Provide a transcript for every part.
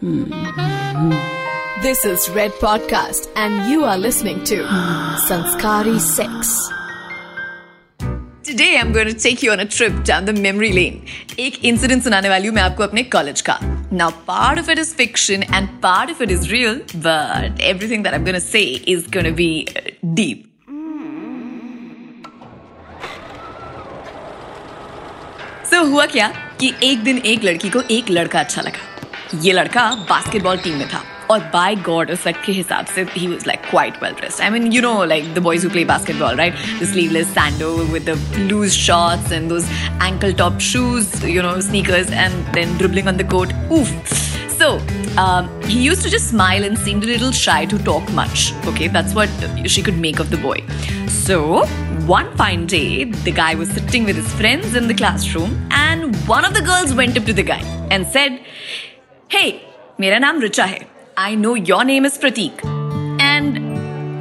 This is Red Podcast, and you are listening to Sanskari Sex. Today I'm going to take you on a trip down the memory lane. एक incident सुनाने वाली हूँ मैं आपको अपने college का. Now part of it is fiction and part of it is real, but everything that I'm going to say is going to be uh, deep. So हुआ क्या कि एक दिन एक लड़की को एक लड़का अच्छा लगा ये लड़का बास्केटबॉल टीम में था और बाय गॉड उस के हिसाब से ही was like quite well dressed I mean you know like the boys who play basketball right the sleeveless sando with the loose shorts and those ankle top shoes you know sneakers and then dribbling on the court oof so um, he used to just smile and seemed a little shy to talk much okay that's what she could make of the boy so one fine day the guy was sitting with his friends in the classroom and one of the girls went up to the guy and said hey मेरा नाम रुचा है। I know your name is Pratik and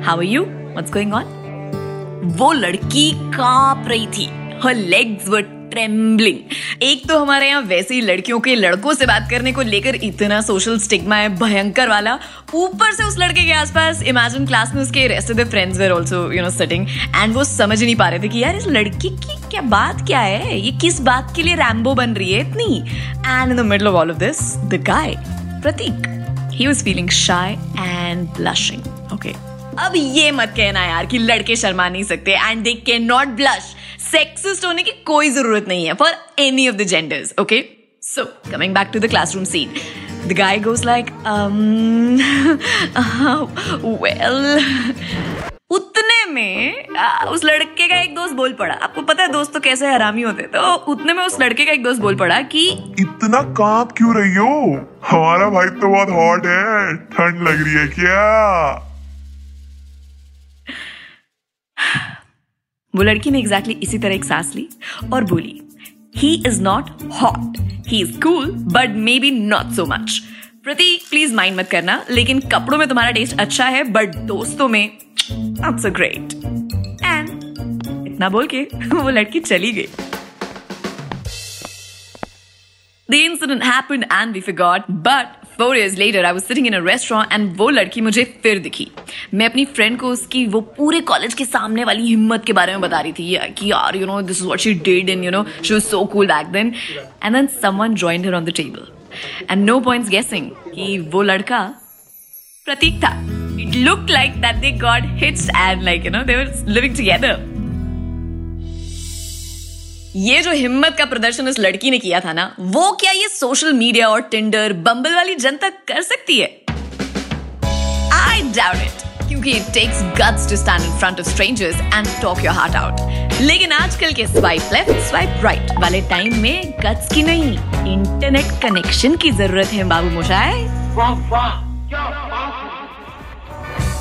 how you what's going on वो लड़की काँप रही थी। Her legs were trembling एक तो हमारे यहाँ वैसे ही लड़कियों के लड़कों से बात करने को लेकर इतना सोशल स्टिग्मा है, भयंकर वाला। ऊपर से उस लड़के के आसपास इमेजिन क्लास में उसके rest of the friends were also you know sitting and वो समझ नहीं पा रहे थे कि यार इस लड़की की क्या बात क्या है? ये किस बात के लिए रैम्बो बन रही है इतनी? And in the middle of all of this the guy Pratik he was feeling shy and blushing okay अब ये मत कहना यार कि लड़के शर्मा नहीं सकते। And they can not blush sexist होने की कोई ज़रूरत नहीं है for any of the genders okay so coming back to the classroom scene guy goes like um well? उतने में आ, उस लड़के का एक दोस्त बोल पड़ा। आपको पता है दोस्त तो कैसे हरामी होते तो उतने में उस लड़के का एक दोस्त बोल पड़ा कि इतना काँप क्यों रही हो? हमारा भाई तो बहुत हॉट है। ठंड लग रही है क्या? वो लड़की ने एग्जैक्टली इसी तरह एक सांस ली और बोली he is not hot he is cool but maybe not so much Pratik please mind मत करना लेकिन कपड़ों में तुम्हारा टेस्ट अच्छा है बट दोस्तों में नॉट सो ग्रेट एंड इतना बोल के वो लड़की चली गई। The incident happened and we forgot, but four years later, I was sitting in a restaurant and वो लड़की मुझे फिर दिखी। मैं अपनी फ्रेंड को उसकी वो पूरे कॉलेज के सामने वाली हिम्मत के बारे में बता रही थी कि यार you know this what she did and you know she was so cool back then and then someone joined her on the table and no points guessing कि वो लड़का प्रतीक था। It look like that they got hits and like you know they were living together ये जो हिम्मत का प्रदर्शन इस लड़की ने किया था ना, वो क्या ये सोशल मीडिया और टिंडर बम्बल वाली जनता कर सकती है? आई डाउट इट क्योंकि it takes guts to stand in front of strangers and talk your heart out लेकिन आजकल के स्वाइप लेफ़्ट स्वाइप राइट वाले टाइम में गट्स की नहीं इंटरनेट कनेक्शन की ज़रूरत है बाबू मोशाए वाह वाह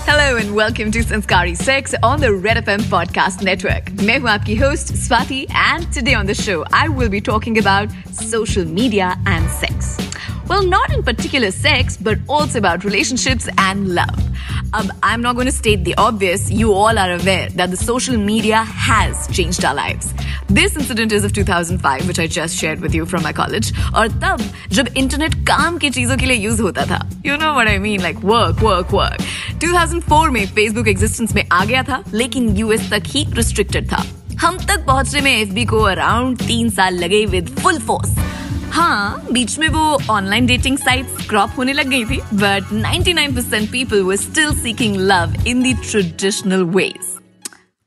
Hello and welcome to Sanskari Sex on the Red FM podcast network. मैं हूँ आपकी host Swati and today on the show I will be talking about social media and sex. Well, not in particular sex, but also about relationships and love. Um, I'm not going to state the obvious. You all are aware that the social media has changed our lives. This incident is of 2005, which I just shared with you from my college. और तब जब internet काम की चीजों के लिए use होता था you know what I mean like work work work 2004 में फेसबुक एग्जिस्टेंस में आ गया था लेकिन यूएस तक ही रिस्ट्रिक्टेड था हम तक पहुंचने में एफबी को अराउंड तीन साल लगे विद फुल फोर्स हाँ बीच में वो ऑनलाइन डेटिंग साइट्स क्रॉप होने लग गई थी but 99% people were still seeking love in the traditional ways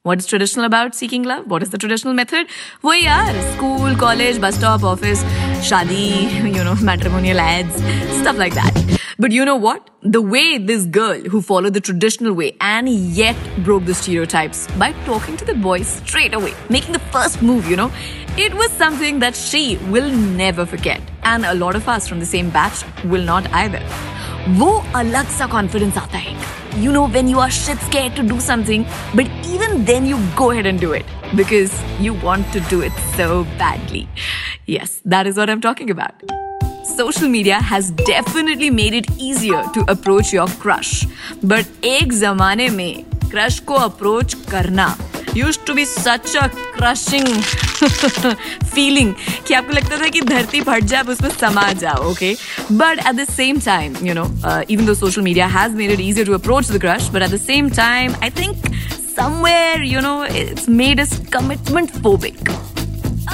What is traditional about seeking love? What is the traditional method? वो यार school, college, bus stop, office, shadi, you know, matrimonial ads, stuff like that. But you know what? The way this girl who followed the traditional way and yet broke the stereotypes by talking to the boy straight away, making the first move, you know, it was something that she will never forget. And a lot of us from the same batch will not either. वो अलग सा confidence आता है you know when you are shit scared to do something but even then you go ahead and do it because you want to do it so badly. Yes, that is what I'm talking about. social media has definitely made it easier to approach your crush. But एक जमाने में crush को approach करना used to be such a crushing feeling कि आपको लगता था कि धरती फट जाए उसमें समा जाओ okay but at the same time you know even though social media has made it easier to approach the crush but at the same time I think somewhere, you know, it's made us commitment phobic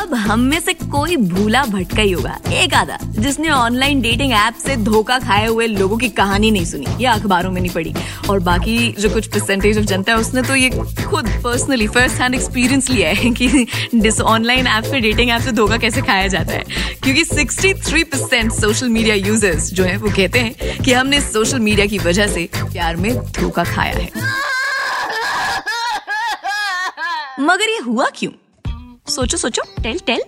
अब हम में से कोई भूला भटका ही होगा। एक आधा, जिसने ऑनलाइन डेटिंग ऐप से धोखा खाए हुए लोगों की कहानी नहीं सुनी, या अखबारों में नहीं पढ़ी। और बाकी जो कुछ परसेंटेज ऑफ़ जनता है, उसने तो ये खुद पर्सनली फ़र्स्ट हैंड एक्सपीरियंस लिया है कि डिस ऑनलाइन ऐप पे डेटिंग ऐप से धोखा कैसे खाया जाता है। क्योंकि 63 परसेंट सोशल मीडिया यूज़र्स जो है, वो कहते हैं कि हमने सोशल मीडिया की वजह से प्यार में धोखा खाया है। मगर ये हुआ क्यों? सोचो सोचो टेल टेल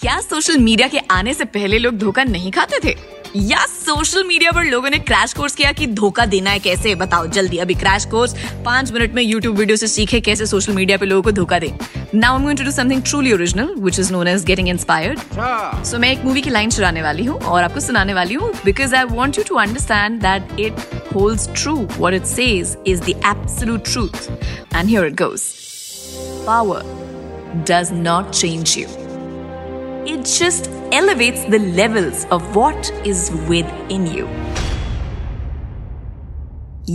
क्या सोशल मीडिया के आने से पहले लोग धोखा नहीं खाते थे? या सोशल मीडिया पर लोगों ने क्रैश कोर्स किया कि धोखा देना है कैसे? बताओ जल्दी अभी क्रैश कोर्स पाँच मिनट में यूट्यूब वीडियो से सीखे कैसे सोशल मीडिया पे लोगों को धोखा दे। Now am going to do something truly original which is known as getting inspired so मैं एक मूवी की लाइन चुराने वाली हूँ और आपको सुनाने वाली हूँ because I want you to understand that it hold true what it says is the absolute truth and here it goes power. Does not change you. It just elevates the levels of what is within you.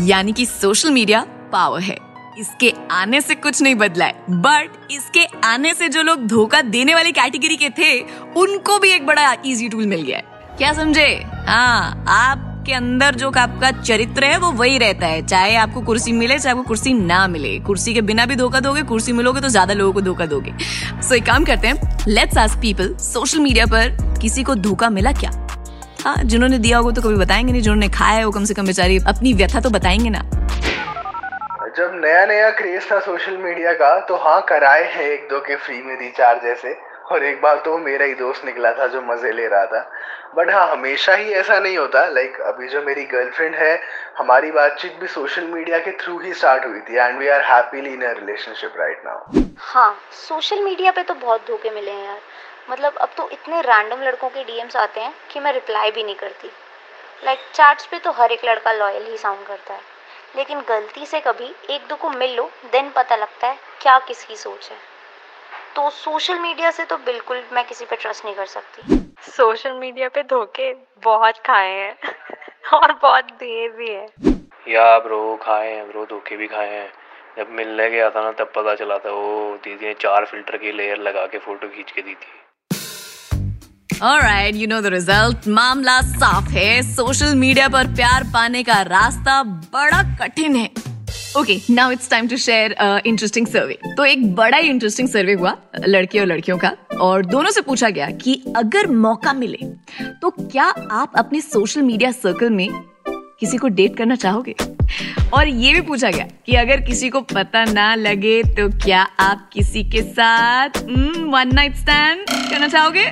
यानी कि social media power है इसके आने से कुछ नहीं बदला है बट इसके आने से जो लोग धोखा देने वाली कैटेगरी के थे, उनको भी एक बड़ा इजी टूल मिल गया है क्या समझे हाँ आप आपके अंदर जो आपका चरित्र है वो वही रहता है। चाहे आपको कुर्सी मिले चाहे आपको कुर्सी ना मिले। कुर्सी के बिना भी धोखा दोगे कुर्सी मिलोगे तो ज़्यादा लोगों को धोखा दोगे। सो so, एक काम करते हैं। Let's ask people social media पर किसी को धोखा मिला क्या? हाँ जिन्होंने दिया होगा तो कभी बताएँगे नहीं। जिन्होंने खाया है वो कम से कम बेचारी अपनी व्यथा तो बताएँगे ना। जब नया नया क्रेज था सोशल मीडिया का तो हाँ कराए हैं एक दो के फ्री में रिचार्ज जैसे और एक बार तो मेरा ही दोस्त निकला था जो मज़े ले रहा था। बट हाँ हमेशा ही ऐसा नहीं होता। लाइक like, अभी जो मेरी गर्लफ्रेंड है हमारी बातचीत भी सोशल मीडिया के थ्रू ही स्टार्ट हुई थी and we are happily in a relationship right now हाँ सोशल मीडिया पे तो बहुत धोखे मिले हैं यार। मतलब अब तो इतने रैंडम लड़कों के डीएम्स आते हैं कि मैं रिप्लाई भी नहीं करती। लाइक like, चैट्स पे तो हर एक लड़का लॉयल ही साउंड करता है। लेकिन गलती से कभी एक दो को मिल लो देन पता लगता है क्या किसकी सोच है। तो सोशल मीडिया से तो बिल्कुल मैं किसी पे ट्रस्ट नहीं कर सकती। सोशल मीडिया पे धोखे बहुत खाए हैं और बहुत दिए भी हैं। या ब्रो खाए हैं ब्रो धोखे भी खाए हैं। जब मिलने गया था ना तब पता चला था वो दीदी ने चार फ़िल्टर की लेयर लगा के फ़ोटो खींच के दी थी। Alright, you know the result. मामला साफ़ है। सोशल मीडिया पर प्यार पाने का रास्ता बड़ा कठिन है। Okay now it's time to share interesting survey तो एक बड़ा ही इंटरेस्टिंग सर्वे हुआ, लड़के और लड़कियों का, और दोनों से पूछा गया कि अगर मौका मिले तो क्या आप अपने सोशल मीडिया सर्कल में किसी को डेट करना चाहोगे? और ये भी पूछा गया कि अगर किसी को पता ना लगे तो क्या आप किसी के साथ वन नाइट स्टैंड करना चाहोगे?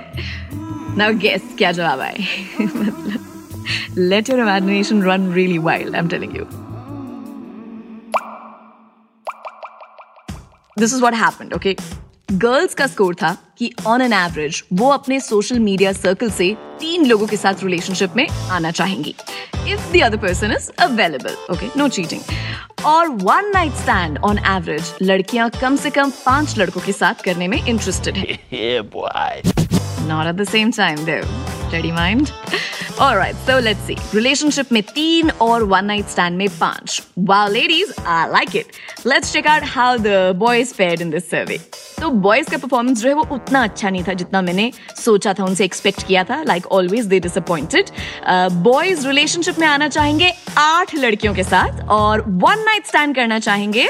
नाउ गेस क्या जवाब आए? मतलब let your imagination run really wild I am telling you this is what happened okay girls का स्कोर था कि ऑन एन एवरेज वो अपने सोशल मीडिया सर्कल से तीन लोगों के साथ रिलेशनशिप में आना चाहेंगी। If the other person is available okay no cheating और one night stand on average लड़कियाँ कम से कम पाँच लड़कों के साथ करने में इंटरेस्टेड है। Not at the same time Dev ready mind Alright, so let's see. Relationship में तीन और one night stand में पाँच. Wow, ladies, I like it. Let's check out how the boys fared in this survey. तो boys का performance जो है वो उतना अच्छा नहीं था जितना मैंने सोचा था उनसे एक्सपेक्ट किया था like always they disappointed boys relationship में आना चाहेंगे आठ लड़कियों के साथ और वन नाइट स्टैंड करना चाहेंगे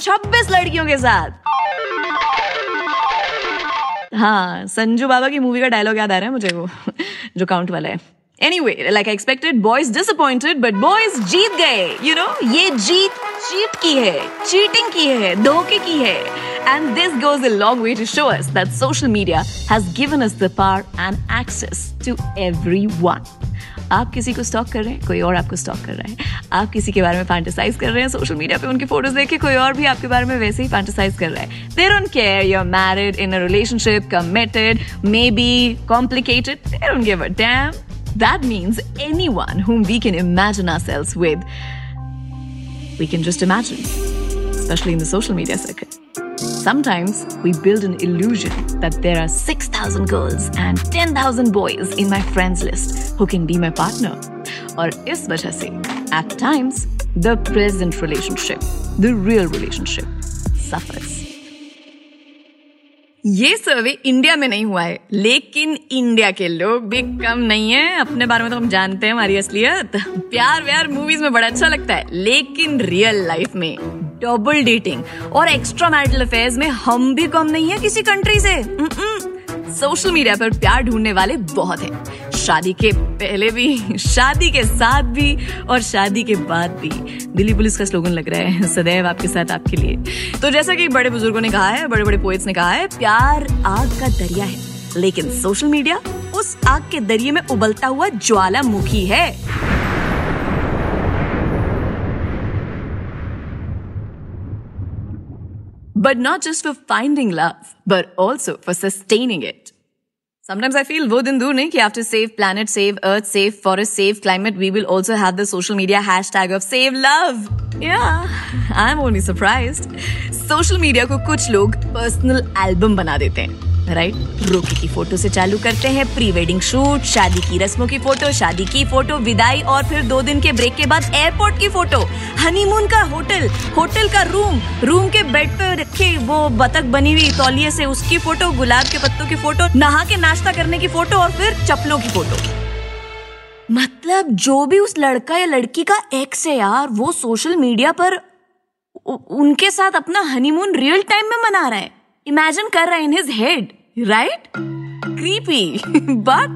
छब्बीस लड़कियों के साथ हाँ संजू बाबा की मूवी का डायलॉग याद आ रहा है मुझे वो, जो काउंट वाला है। Anyway like I expected boys disappointed but boys जीत गए यू नो ये जीत चीट की है चीटिंग की है, धोखे की है। And this goes a long way to show us that social media has given us the power and access to everyone आप किसी को स्टॉक कर रहे हैं, कोई और आपको स्टॉक कर रहा है, आप किसी के बारे में फैंटिसाइज कर रहे हैं सोशल मीडिया पे उनकी फ़ोटोज़ देख के कोई और भी आपके बारे में वैसे ही फैंटिसाइज कर रहा है। They don't care you are married in a relationship committed maybe complicated they don't give a damn that means anyone whom we can imagine ourselves with, we can just imagine, especially in the social media circuit. Sometimes we build an illusion that there are 6,000 girls and 10,000 boys in my friends list who can be my partner. और इस वजह से at times the present relationship, the real relationship suffers. ये survey India में नहीं हुआ है लेकिन इंडिया के लोग भी कम नहीं है अपने बारे में तो हम जानते हैं हमारी असलियत प्यार व्यार मूवीज़ में बड़ा अच्छा लगता है लेकिन रियल लाइफ में डबल डेटिंग और एक्स्ट्रा मैरिटल अफेयर्स में हम भी कम नहीं है किसी कंट्री से। सोशल मीडिया पर प्यार ढूँढने वाले बहुत हैं। शादी के पहले भी, शादी के साथ भी और शादी के बाद भी। दिल्ली पुलिस का स्लोगन लग रहा है, सदैव आपके साथ आपके लिए। तो जैसा कि बड़े बुज़ुर्गों ने कहा है बड़े बड़े पोएट्स ने कहा है, प्यार आग का दरिया है। लेकिन सोशल मीडिया उस आग के दरिये में उबलता हुआ ज्वालामुखी है। but not just for finding love, but also for sustaining it. Sometimes I feel वो दिन दूर नहीं कि after save planet, save earth, save forest, save climate, we will also have the social media hashtag of save love. Yeah, I'm only surprised. Social media को कुछ लोग personal album बना देते हैं राइट? रोकी की फ़ोटो से चालू करते हैं। प्री वेडिंग शूट, शादी की रस्मों की फ़ोटो, शादी की फ़ोटो, विदाई और फिर दो दिन के ब्रेक के बाद एयरपोर्ट की फ़ोटो। हनीमून का होटल होटल का रूम रूम के बेड पे रखे वो बतख बनी हुई तौलिए से उसकी फ़ोटो, गुलाब के पत्तों की फ़ोटो, नहा के नाश्ता करने की फ़ोटो और फिर चप्पलों की फ़ोटो। मतलब जो भी उस लड़का या लड़की का एक्स है यार, वो सोशल मीडिया पर उनके साथ अपना हनीमून रियल टाइम में मना रहा है। इमेजिन कर रहा है in his head right creepy but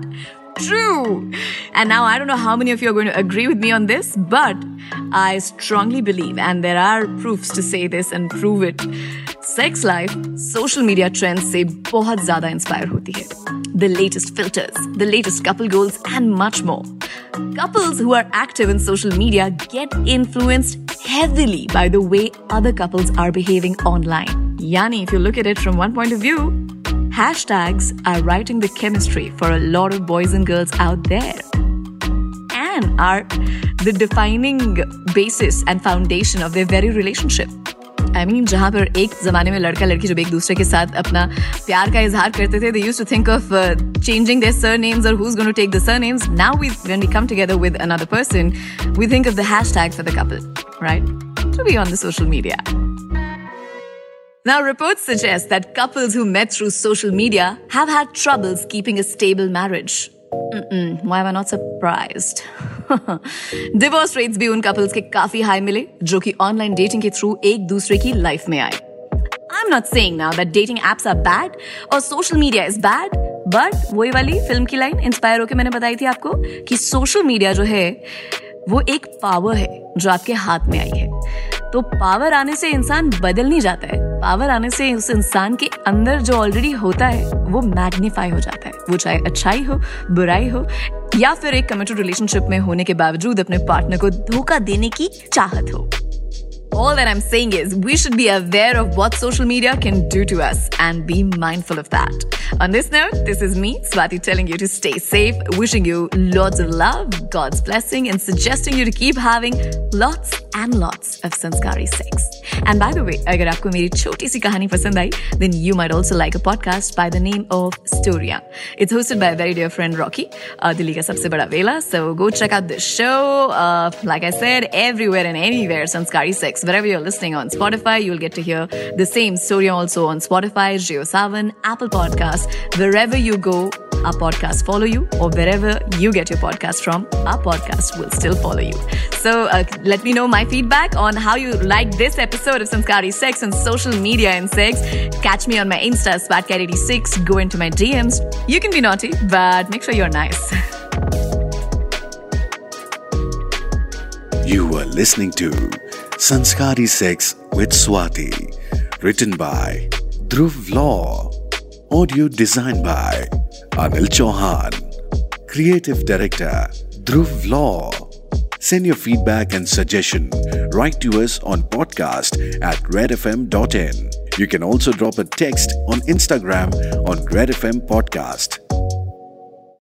true and now i don't know how many of you are going to agree with me on this but i strongly believe and there are proofs to say this and prove it sex life social media trends से बहुत ज्यादा inspire होती है the latest filters the latest couple goals and much more couples who are active in social media get influenced heavily by the way other couples are behaving online Yani, if you look at it from one point of view, hashtags are writing the chemistry for a lot of boys and girls out there and are the defining basis and foundation of their very relationship. I I mean mean, जहाँ पर एक जमाने में लड़का लड़की जब एक दूसरे के साथ अपना प्यार का इजहार करते थे they use to think of changing their surnames और who is going to take the surnames now we when we come together with another person we think of the hashtag for the couple right to be on the social media Now, reports suggest that couples who met through social media have had troubles keeping a stable marriage. Mm-mm, why am I not surprised? Divorce rates भी उन couples के काफ़ी high मिले जो कि online dating के through एक दूसरे की लाइफ में आए I am not saying now that dating apps are bad और social media is bad but वही वाली फ़िल्म की लाइन इंस्पायर होकर मैंने बताई थी आपको कि सोशल मीडिया जो है वो एक पावर है जो आपके हाथ में आई है तो पावर आने से इंसान बदल नहीं जाता है पावर आने से उस इंसान के अंदर जो ऑलरेडी होता है, वो मैग्निफाई हो जाता है। वो चाहे अच्छाई हो, बुराई हो, या फिर एक कमिटेड रिलेशनशिप में होने के बावजूद अपने पार्टनर को धोखा देने की चाहत हो। All that I'm saying is we should be aware of what social media can do to us and be mindful of that. On this note, this is me, Swati, telling you to stay safe, wishing you lots of love, God's blessing, and suggesting you to keep having lots and lots of sanskari sex. And by the way, अगर आपको मेरी छोटी सी कहानी पसंद आई, then you might also like a podcast by the name of Storia. It's hosted by a very dear friend Rocky, uh, Delhi का सबसे बड़ा वेला. So go check out this show. Uh, like I said, everywhere and anywhere, sanskari sex wherever you're listening on Spotify, you'll get to hear the same story also on Spotify, JioSavan, Apple Podcasts, wherever you go. Our podcast follow you, or wherever you get your podcast from, our podcast will still follow you. So uh, let me know my feedback on how you like this episode of Sanskari Sex and social media and sex. Catch me on my Insta, SpatCat86. Go into my DMs. You can be naughty, but make sure you're nice. You are listening to Sanskari Sex with Swati. Written by Dhruv Law. Audio designed by Anil Chauhan. Creative Director Dhruv Law. Send your feedback and suggestion. Write to us on podcast at redfm.in. You can also drop a text on Instagram on redfm podcast.